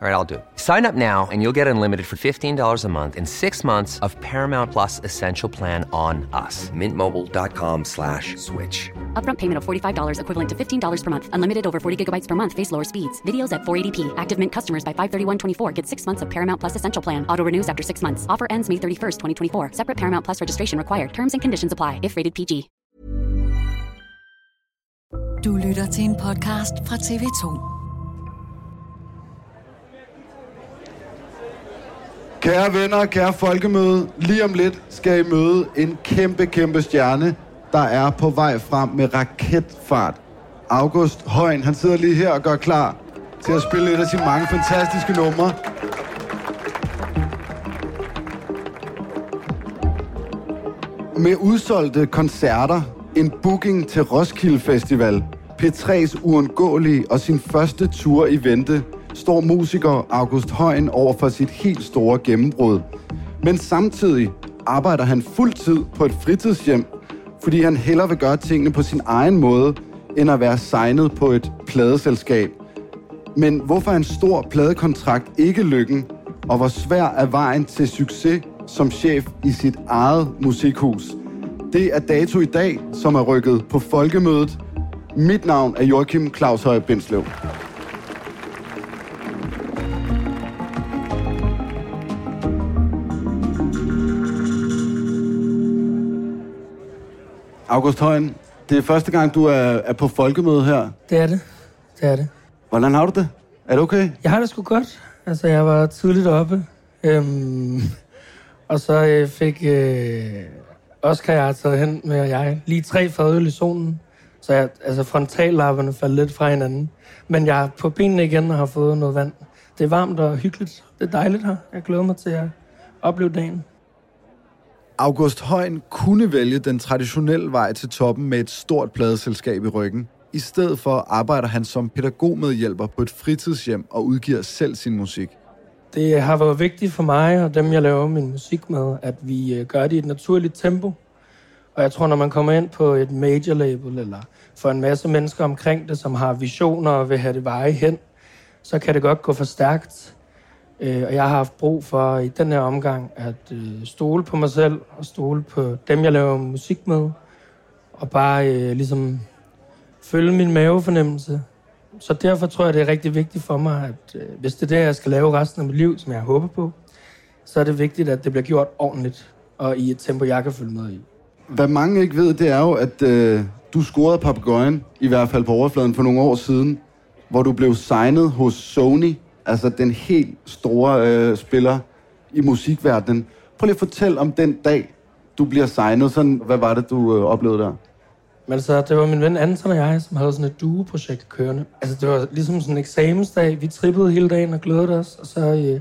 All right, I'll do it. Sign up now and you'll get unlimited for $15 a month in six months of Paramount Plus Essential Plan on us. Mintmobile.com slash switch. Upfront payment of $45 equivalent to $15 per month. Unlimited over 40 gigabytes per month. Face lower speeds. Videos at 480p. Active Mint customers by 531.24 get six months of Paramount Plus Essential Plan. Auto renews after six months. Offer ends May 31st, 2024. Separate Paramount Plus registration required. Terms and conditions apply if rated PG. Du lytter til en podcast fra TV2. Kære venner, kære folkemøde, lige om lidt skal I møde en kæmpe, kæmpe stjerne, der er på vej frem med raketfart. August Højen, han sidder lige her og gør klar til at spille et af sine mange fantastiske numre. Med udsolgte koncerter, en booking til Roskilde Festival, P3's uundgåelige og sin første tur i vente, står musiker August Højen over for sit helt store gennembrud. Men samtidig arbejder han fuldtid på et fritidshjem, fordi han hellere vil gøre tingene på sin egen måde, end at være signet på et pladeselskab. Men hvorfor er en stor pladekontrakt ikke lykken, og hvor svær er vejen til succes som chef i sit eget musikhus? Det er dato i dag, som er rykket på folkemødet. Mit navn er Joachim Claus Høje Bindslev. August Højen, det er første gang, du er, er på folkemøde her. Det er det. Det er det. Hvordan har du det? Er det okay? Jeg har det sgu godt. Altså, jeg var tidligt oppe. Øhm, og så øh, fik øh, Oscar jeg har taget hen med og jeg lige tre fadøl i solen. Så jeg, altså, frontallapperne faldt lidt fra hinanden. Men jeg er på benene igen og har fået noget vand. Det er varmt og hyggeligt. Det er dejligt her. Jeg glæder mig til at opleve dagen. August Højen kunne vælge den traditionelle vej til toppen med et stort pladeselskab i ryggen. I stedet for arbejder han som pædagogmedhjælper på et fritidshjem og udgiver selv sin musik. Det har været vigtigt for mig og dem, jeg laver min musik med, at vi øh, gør det i et naturligt tempo. Og jeg tror, når man kommer ind på et major label, eller for en masse mennesker omkring det, som har visioner og vil have det veje hen, så kan det godt gå for stærkt. Øh, Og jeg har haft brug for i den her omgang at øh, stole på mig selv og stole på dem, jeg laver musik med. Og bare øh, ligesom følge min mavefornemmelse. Så derfor tror jeg, det er rigtig vigtigt for mig, at øh, hvis det er det, jeg skal lave resten af mit liv, som jeg håber på, så er det vigtigt, at det bliver gjort ordentligt og i et tempo, jeg kan følge med i. Hvad mange ikke ved, det er jo, at øh, du scorede papegøjen, i hvert fald på overfladen for nogle år siden, hvor du blev signet hos Sony, altså den helt store øh, spiller i musikverdenen. Prøv lige at fortælle om den dag, du bliver signet. Sådan, hvad var det, du øh, oplevede der? Men så det var min ven Anton og jeg, som havde sådan et duo-projekt kørende. Altså det var ligesom sådan en eksamensdag. Vi trippede hele dagen og glædede os. Og så øh,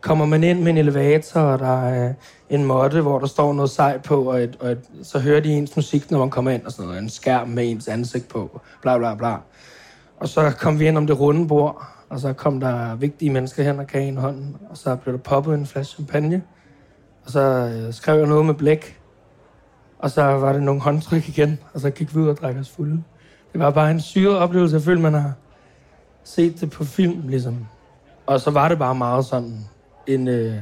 kommer man ind med en elevator, og der er øh, en måtte, hvor der står noget sej på, og, et, og et, så hører de ens musik, når man kommer ind, og sådan noget. En skærm med ens ansigt på, bla bla bla. Og så kom vi ind om det runde bord, og så kom der vigtige mennesker hen og gav en hånden, og så blev der poppet en flaske champagne. Og så øh, skrev jeg noget med blæk, og så var det nogle håndtryk igen, og så gik vi ud og drak os fulde. Det var bare en syre oplevelse. Jeg følte, man har set det på film, ligesom. Og så var det bare meget sådan en øh,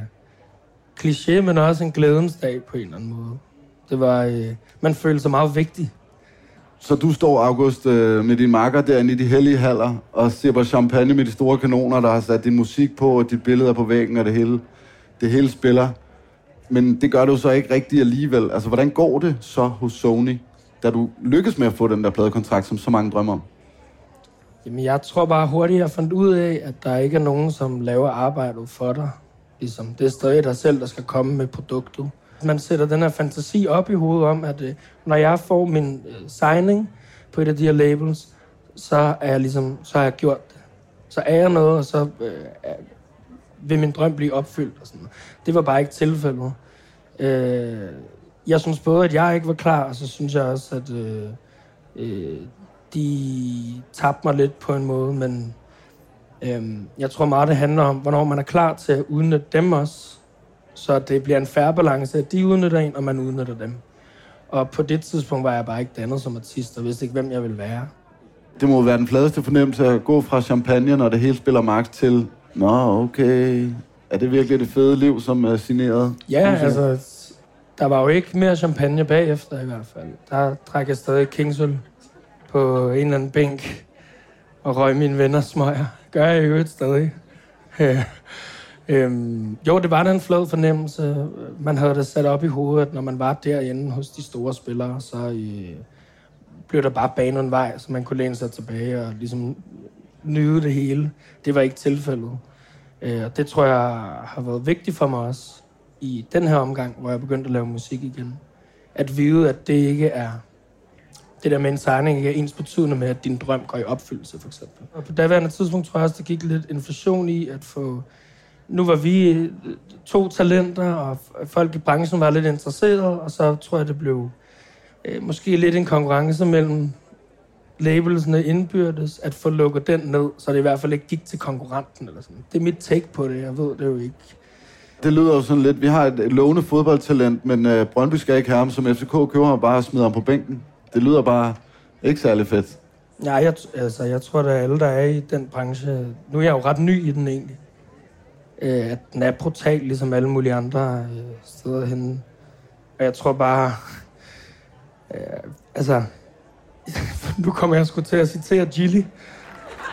kliché, men også en glædens dag på en eller anden måde. Det var, øh, man følte sig meget vigtig. Så du står, August, øh, med din marker derinde i de hellige haller, og sipper champagne med de store kanoner, der har sat din musik på, og dit billede er på væggen, og det hele, det hele spiller. Men det gør du så ikke rigtigt alligevel. Altså, hvordan går det så hos Sony, da du lykkes med at få den der pladekontrakt, som så mange drømmer om? Jamen, jeg tror bare hurtigt, jeg fandt ud af, at der ikke er nogen, som laver arbejdet for dig. Ligesom, det er stadig dig selv, der skal komme med produktet. Man sætter den her fantasi op i hovedet om, at øh, når jeg får min øh, signing på et af de her labels, så er jeg ligesom, så har jeg gjort det. Så er jeg noget, og så øh, er, vil min drøm blive opfyldt. Og sådan noget. Det var bare ikke tilfældet. Øh, jeg synes både, at jeg ikke var klar, og så synes jeg også, at øh, øh, de tabte mig lidt på en måde, men øh, jeg tror meget, det handler om, hvornår man er klar til at udnytte dem også. Så det bliver en færre balance, at de udnytter en, og man udnytter dem. Og på det tidspunkt var jeg bare ikke dannet som artist, og vidste ikke, hvem jeg ville være. Det må være den fladeste fornemmelse at gå fra champagne, når det hele spiller magt, til, nå, okay, er det virkelig det fede liv, som er signeret? Ja, altså, der var jo ikke mere champagne bagefter i hvert fald. Der drak jeg stadig Kingsøl på en eller anden bænk og røg mine venner smøger. Gør jeg i øvrigt stadig. øhm, jo, det var da en flad fornemmelse. Man havde det sat op i hovedet, når man var derinde hos de store spillere, så øh, blev der bare banet en vej, så man kunne læne sig tilbage og ligesom nyde det hele. Det var ikke tilfældet. Øh, og det tror jeg har været vigtigt for mig også i den her omgang, hvor jeg begyndte at lave musik igen. At vide, at det ikke er det der med en signing ikke er ens betydende med, at din drøm går i opfyldelse, for eksempel. Og på daværende tidspunkt tror jeg også, der gik lidt inflation i at få... Nu var vi to talenter, og folk i branchen var lidt interesserede, og så tror jeg, det blev øh, måske lidt en konkurrence mellem labelsene indbyrdes, at få lukket den ned, så det i hvert fald ikke gik til konkurrenten eller sådan. Det er mit take på det, jeg ved det jo ikke. Det lyder jo sådan lidt, vi har et lovende fodboldtalent, men øh, Brøndby skal ikke have ham, som FCK køber ham bare og smider ham på bænken. Det lyder bare ikke særlig fedt. Ja, jeg, altså, jeg tror, at alle, der er i den branche... Nu er jeg jo ret ny i den egentlig. Øh, at den er brutal, ligesom alle mulige andre øh, steder henne. Og jeg tror bare... Øh, altså... nu kommer jeg sgu til at citere Gilly.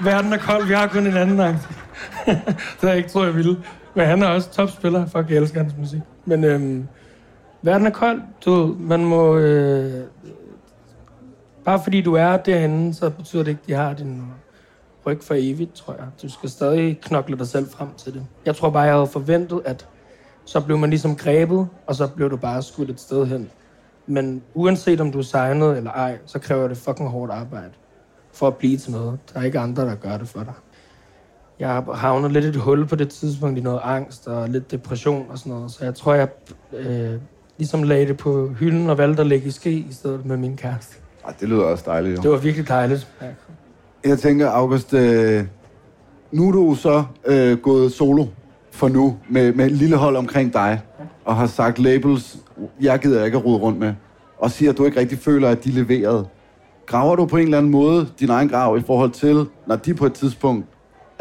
Verden er kold, vi har kun en anden gang. det havde jeg ikke troet, jeg ville. Men han er også topspiller. Fuck, jeg elsker hans musik. Men øhm, verden er kold. Du, man må... Øh, bare fordi du er derinde, så betyder det ikke, at de har din ryg for evigt, tror jeg. Du skal stadig knokle dig selv frem til det. Jeg tror bare, jeg havde forventet, at så blev man ligesom grebet, og så blev du bare skudt et sted hen. Men uanset om du er signet eller ej, så kræver det fucking hårdt arbejde for at blive til noget. Der er ikke andre, der gør det for dig. Jeg havnet lidt et hul på det tidspunkt i noget angst og lidt depression og sådan noget. Så jeg tror, jeg øh, ligesom lagde det på hylden og valgte at lægge i ske i stedet med min kæreste. Ej, det lyder også dejligt, jo. Det var virkelig dejligt. Ja. Jeg tænker, August, øh, nu er du så øh, gået solo for nu, med, med et lille hold omkring dig, og har sagt labels, jeg gider ikke at rode rundt med, og siger, at du ikke rigtig føler, at de leverede. Graver du på en eller anden måde din egen grav i forhold til, når de på et tidspunkt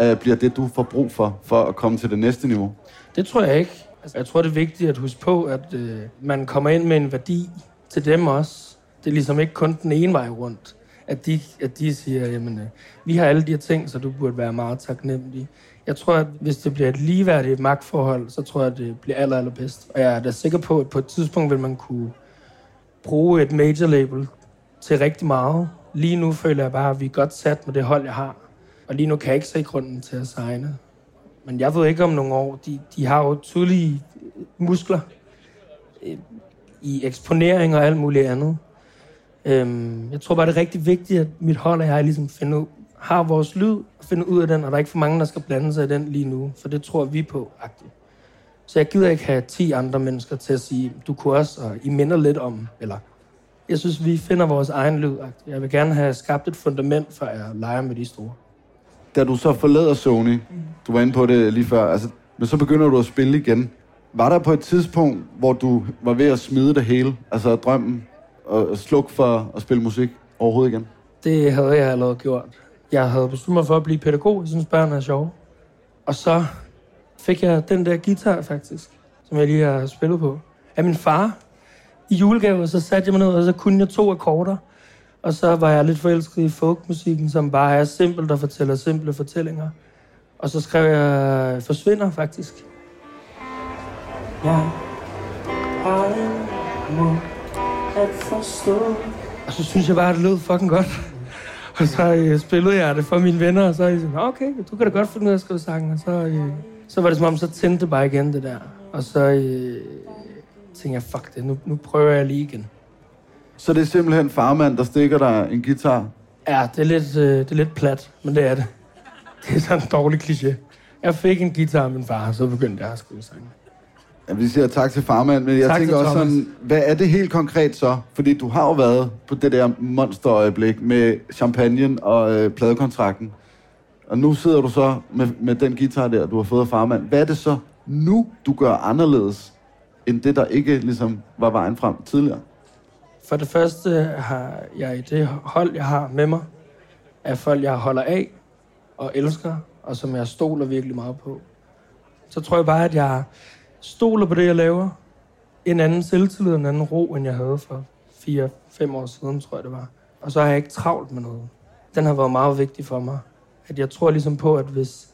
øh, bliver det, du får brug for, for at komme til det næste niveau? Det tror jeg ikke. Altså, jeg tror, det er vigtigt at huske på, at øh, man kommer ind med en værdi til dem også. Det er ligesom ikke kun den ene vej rundt. At de, at de siger, jamen, øh, vi har alle de her ting, så du burde være meget taknemmelig. Jeg tror, at hvis det bliver et ligeværdigt magtforhold, så tror jeg, at det bliver aller, allerbedst. Og jeg er da sikker på, at på et tidspunkt vil man kunne bruge et major label til rigtig meget. Lige nu føler jeg bare, at vi er godt sat med det hold, jeg har. Og lige nu kan jeg ikke se grunden til at signe. Men jeg ved ikke om nogle år. De, de har jo tydelige muskler øh, i eksponering og alt muligt andet. Øhm, jeg tror bare, det er rigtig vigtigt, at mit hold og jeg ligesom finder ud, har vores lyd og finder ud af den, og der er ikke for mange, der skal blande sig i den lige nu, for det tror vi på. -agtigt. Så jeg gider ikke have 10 andre mennesker til at sige, du kunne også, og I minder lidt om, eller jeg synes, vi finder vores egen lyd. -agtigt. Jeg vil gerne have skabt et fundament, for at lege med de store. Da du så forlader Sony, du var inde på det lige før, altså, men så begynder du at spille igen. Var der på et tidspunkt, hvor du var ved at smide det hele, altså drømmen, og slukke for at spille musik overhovedet igen? Det havde jeg allerede gjort. Jeg havde besluttet mig for at blive pædagog. Jeg synes, børn er sjove. Og så fik jeg den der guitar, faktisk, som jeg lige har spillet på, af min far. i julegave, så satte jeg mig ned, og så kunne jeg to akkorder. Og så var jeg lidt forelsket i folkmusikken, som bare er simpelt og fortæller simple fortællinger. Og så skrev jeg Forsvinder, faktisk. Ja. Jeg må at forstå. Og så synes jeg bare, at det lød fucking godt. Og så øh, spillede jeg det for mine venner, og så er de sådan, okay, du kan da godt finde ud af at skrive sangen. Og så, øh, så var det som om, så tændte det bare igen det der. Og så øh, tænkte jeg, fuck det, nu, nu prøver jeg lige igen. Så det er simpelthen farmand, der stikker dig en guitar? Ja, det er lidt, øh, det er lidt plat, men det er det. Det er sådan en dårlig kliché. Jeg fik en guitar af min far, og så begyndte jeg at skrive sange. Ja, vi siger tak til farmand, men jeg Tak tænker også Thomas. sådan, hvad er det helt konkret så? Fordi du har jo været på det der monsterøjeblik med champagne og øh, pladekontrakten. Og nu sidder du så med, med den guitar der, du har fået af farmand. Hvad er det så nu, du gør anderledes, end det, der ikke ligesom var vejen frem tidligere? For det første har jeg i det hold, jeg har med mig, er folk, jeg holder af og elsker, og som jeg stoler virkelig meget på. Så tror jeg bare, at jeg stoler på det, jeg laver. En anden selvtillid, en anden ro, end jeg havde for 4-5 år siden, tror jeg det var. Og så har jeg ikke travlt med noget. Den har været meget vigtig for mig. At jeg tror ligesom på, at hvis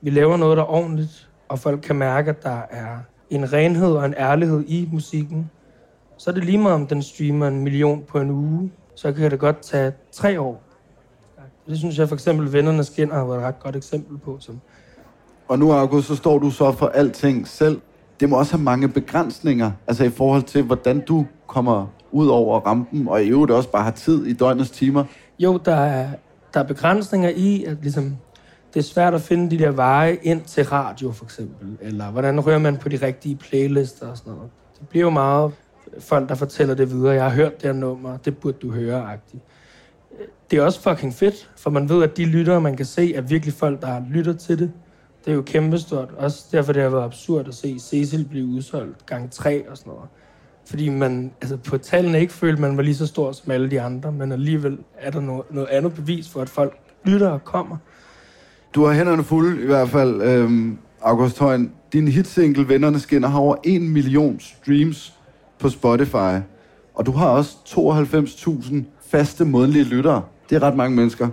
vi laver noget, der er ordentligt, og folk kan mærke, at der er en renhed og en ærlighed i musikken, så er det lige meget, om den streamer en million på en uge. Så kan det godt tage tre år. Det synes jeg for eksempel, Vennerne Skinner har været et ret godt eksempel på. Som, Og nu, August, så står du så for alting selv. Det må også have mange begrænsninger, altså i forhold til, hvordan du kommer ud over rampen, og i øvrigt også bare har tid i døgnets timer. jo, der er, der er begrænsninger i, at ligesom, det er svært at finde de der veje ind til radio, for eksempel. Eller hvordan rører man på de rigtige playlister og sådan noget. Det bliver jo meget folk, der fortæller det videre. Jeg har hørt det her nummer, det burde du høre, agtigt. Det er også fucking fedt, for man ved, at de lyttere, man kan se, er virkelig folk, der lytter til det. Det er jo kæmpestort. Også derfor det har været absurd at se Cecil blive udsolgt gang 3 og sådan noget. Fordi man, altså på tallene ikke følte, man var lige så stor som alle de andre, men alligevel er der noget, noget andet bevis for, at folk lytter og kommer. Du har hænderne fulde i hvert fald, øhm, August Højen. Din hitsingle Vennerne Skinner har over 1 million streams på Spotify. Og du har også 92.000 faste månedlige lyttere. Det er ret mange mennesker.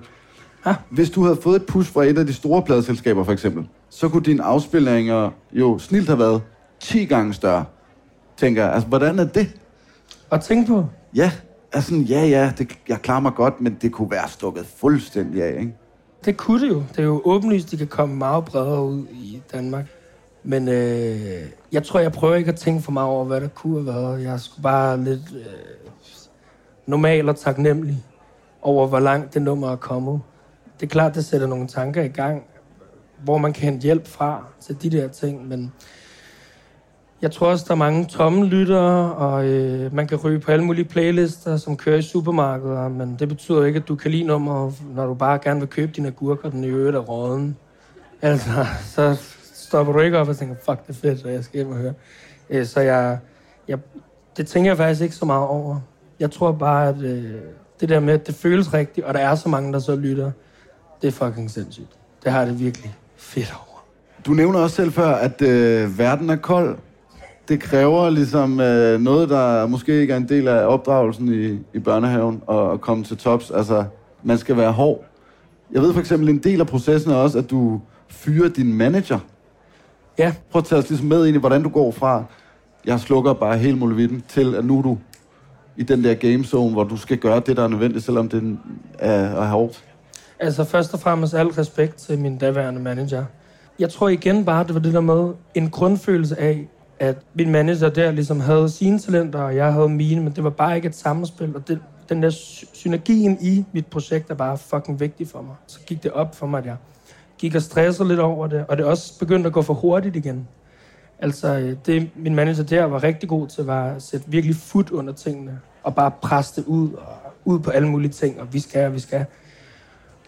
Ja. Hvis du havde fået et push fra et af de store pladeselskaber for eksempel, så kunne dine afspilninger jo snilt have været 10 gange større. Tænker jeg, altså hvordan er det? Og tænk på, Ja, altså ja, ja, det, jeg klarer mig godt, men det kunne være stukket fuldstændig af, ikke? det kunne det jo. Det er jo åbenlyst, de kan komme meget bredere ud i Danmark. Men øh, jeg tror, jeg prøver ikke at tænke for meget over, hvad der kunne have været. Jeg skulle bare lidt øh, normal og taknemmelig over, hvor langt det nummer er kommet. Det er klart, det sætter nogle tanker i gang, hvor man kan hente hjælp fra til de der ting, men jeg tror også, der er mange tomme lyttere, og øh, man kan ryge på alle mulige playlister, som kører i supermarkeder, men det betyder ikke, at du kan lide nummer, når du bare gerne vil købe dine agurker, den i øvrigt er råden. Altså, så stopper du ikke op og tænker, fuck, det er fedt, og jeg skal hjem og høre. Øh, så jeg, jeg, det tænker jeg faktisk ikke så meget over. Jeg tror bare, at øh, det der med, at det føles rigtigt, og der er så mange, der så lytter, det er fucking sindssygt. Det har det virkelig fedt over. Du nævner også selv før, at øh, verden er kold. Det kræver ligesom øh, noget, der måske ikke er en del af opdragelsen i, i børnehaven, og at komme til tops. Altså, man skal være hård. Jeg ved for eksempel, en del af processen er også, at du fyrer din manager. Ja, Prøv at tage os ligesom med ind i, hvordan du går fra, jeg slukker bare hele muligheden, til at nu er du i den der gamezone, hvor du skal gøre det, der er nødvendigt, selvom det er, er hårdt. Altså først og fremmest al respekt til min daværende manager. Jeg tror igen bare, det var det der med en grundfølelse af, at min manager der ligesom havde sine talenter, og jeg havde mine, men det var bare ikke et samspil. Og det, den der sy- synergien i mit projekt er bare fucking vigtig for mig. Så gik det op for mig, at jeg gik og stressede lidt over det, og det også begyndte at gå for hurtigt igen. Altså, øh, det min manager der var rigtig god til, var at sætte virkelig fod under tingene, og bare presse det ud, og ud på alle mulige ting, og vi skal, og vi skal.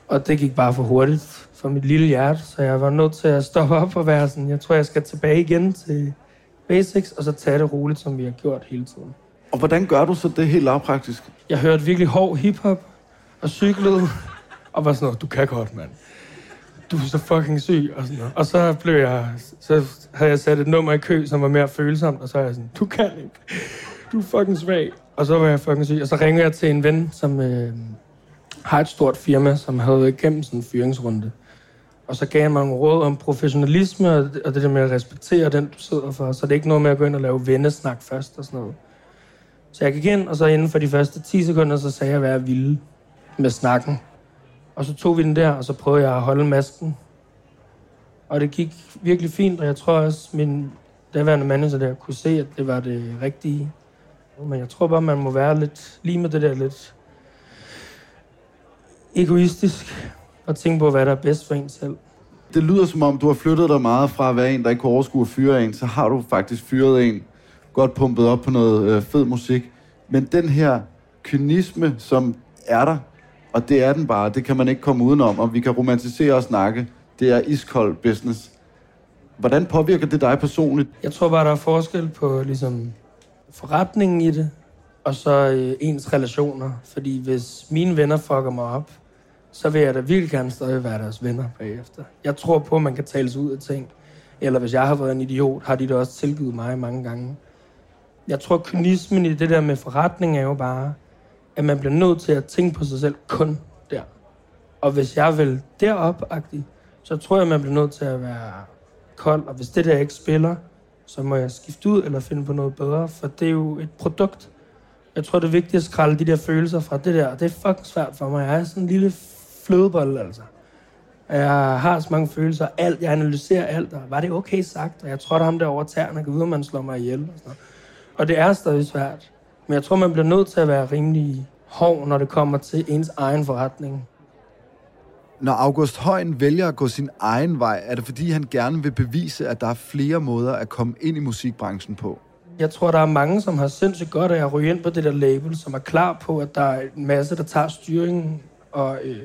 Og det gik bare for hurtigt for mit lille hjerte, så jeg var nødt til at stoppe op og være sådan, jeg tror, jeg skal tilbage igen til basics, og så tage det roligt, som vi har gjort hele tiden. Og hvordan gør du så det helt lavpraktisk? Jeg hørte virkelig hård hiphop, og cyklede, og var sådan noget, du kan godt, mand. Du er så fucking syg, og sådan noget. Og så blev jeg, så havde jeg sat et nummer i kø, som var mere følsomt, og så er jeg sådan, du kan ikke. du er fucking svag. Og så var jeg fucking syg. Og så ringede jeg til en ven, som øh, har et stort firma, som havde været igennem sådan en fyringsrunde. Og så gav han mig nogle råd om professionalisme, og det, og det der med at respektere den, du sidder for. Så det er ikke noget med at gå ind og lave vennesnak først og sådan noget. Så jeg gik ind, og så inden for de første 10 sekunder, så sagde jeg, hvad jeg ville med snakken. Og så tog vi den der, og så prøvede jeg at holde masken. Og det gik virkelig fint, og jeg tror også, min daværende manager der kunne se, at det var det rigtige. Men jeg tror bare, man må være lidt lige med det der lidt egoistisk og tænke på, hvad der er bedst for en selv. Det lyder som om, du har flyttet dig meget fra at være en, der ikke kunne overskue at fyre en, så har du faktisk fyret en, godt pumpet op på noget øh, fed musik. Men den her kynisme, som er der, og det er den bare, det kan man ikke komme udenom, og vi kan romantisere og snakke, det er iskold business. Hvordan påvirker det dig personligt? Jeg tror bare, der er forskel på ligesom, forretningen i det, og så øh, ens relationer. Fordi hvis mine venner fucker mig op, så vil jeg da virkelig gerne stadig være deres venner bagefter. Jeg tror på, at man kan tales ud af ting. Eller hvis jeg har været en idiot, har de da også tilgivet mig mange gange. Jeg tror, kynismen i det der med forretning er jo bare, at man bliver nødt til at tænke på sig selv kun der. Og hvis jeg vil derop så tror jeg, man bliver nødt til at være kold. Og hvis det der ikke spiller, så må jeg skifte ud eller finde på noget bedre, for det er jo et produkt. Jeg tror, det er vigtigt at skralde de der følelser fra det der, og det er fucking svært for mig. Jeg er sådan en lille flødebold, altså. Jeg har så mange følelser, alt, jeg analyserer alt, og var det okay sagt? Og jeg tror, ham der over tæerne kan vide, om man slår mig ihjel. Og, sådan og det er stadig svært. Men jeg tror, man bliver nødt til at være rimelig hård, når det kommer til ens egen forretning. Når August Højen vælger at gå sin egen vej, er det fordi, han gerne vil bevise, at der er flere måder at komme ind i musikbranchen på? Jeg tror, der er mange, som har sindssygt godt af at ryge ind på det der label, som er klar på, at der er en masse, der tager styringen og øh,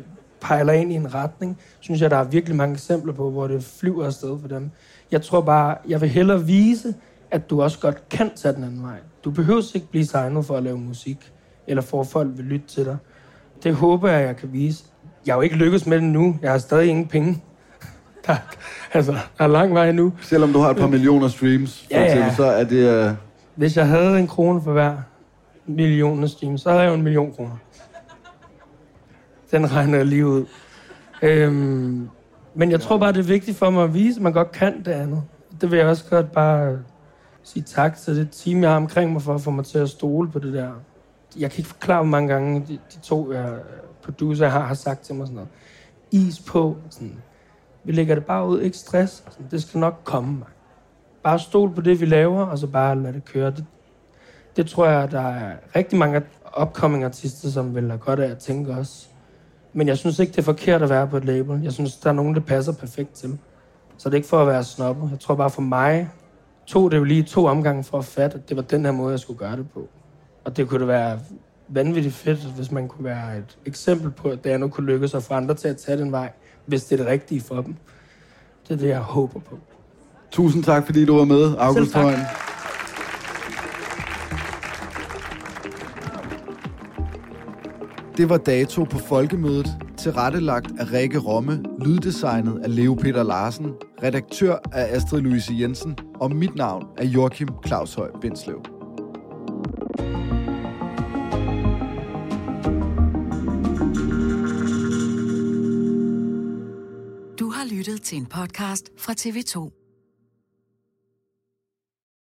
pejler ind i en retning. Synes jeg, der er virkelig mange eksempler på, hvor det flyver afsted for dem. Jeg tror bare, jeg vil hellere vise, at du også godt kan tage den anden vej. Du behøver ikke blive signet for at lave musik, eller for at folk vil lytte til dig. Det håber jeg, jeg kan vise. Jeg har jo ikke lykkes med det nu. Jeg har stadig ingen penge. Der, altså, der er lang vej nu. Selvom du har et par millioner streams, for ja, eksempel, ja. så er det... Uh... Hvis jeg havde en krone for hver million streams, så havde jeg jo en million kroner. Den regner jeg lige ud. Øhm, men jeg tror bare, det er vigtigt for mig at vise, at man godt kan det andet. Det vil jeg også godt bare sige tak til det team, jeg har omkring mig, for at få mig til at stole på det der. Jeg kan ikke forklare, hvor mange gange de, de to jeg, producer, jeg har, har sagt til mig sådan noget. Is på. Sådan, vi lægger det bare ud, ikke stress. Sådan, det skal nok komme. Man. Bare stol på det, vi laver, og så bare lade det køre. Det, det tror jeg, der er rigtig mange upcoming artister, som vil have godt af at tænke også. Men jeg synes ikke, det er forkert at være på et label. Jeg synes, der er nogen, der passer perfekt til. Så det er ikke for at være snobbet. Jeg tror bare for mig, tog det jo lige to omgange for at fatte, at det var den her måde, jeg skulle gøre det på. Og det kunne det være vanvittigt fedt, hvis man kunne være et eksempel på, at det nu kunne lykkes at få andre til at tage den vej, hvis det er det rigtige for dem. Det er det, jeg håber på. Tusind tak, fordi du var med, August Højen. Det var dato på folkemødet, tilrettelagt af Rikke Romme, lyddesignet af Leo Peter Larsen, redaktør af Astrid Louise Jensen, og mit navn er Joachim Claus Høj Bindslev. Du har lyttet til en podcast fra TV2.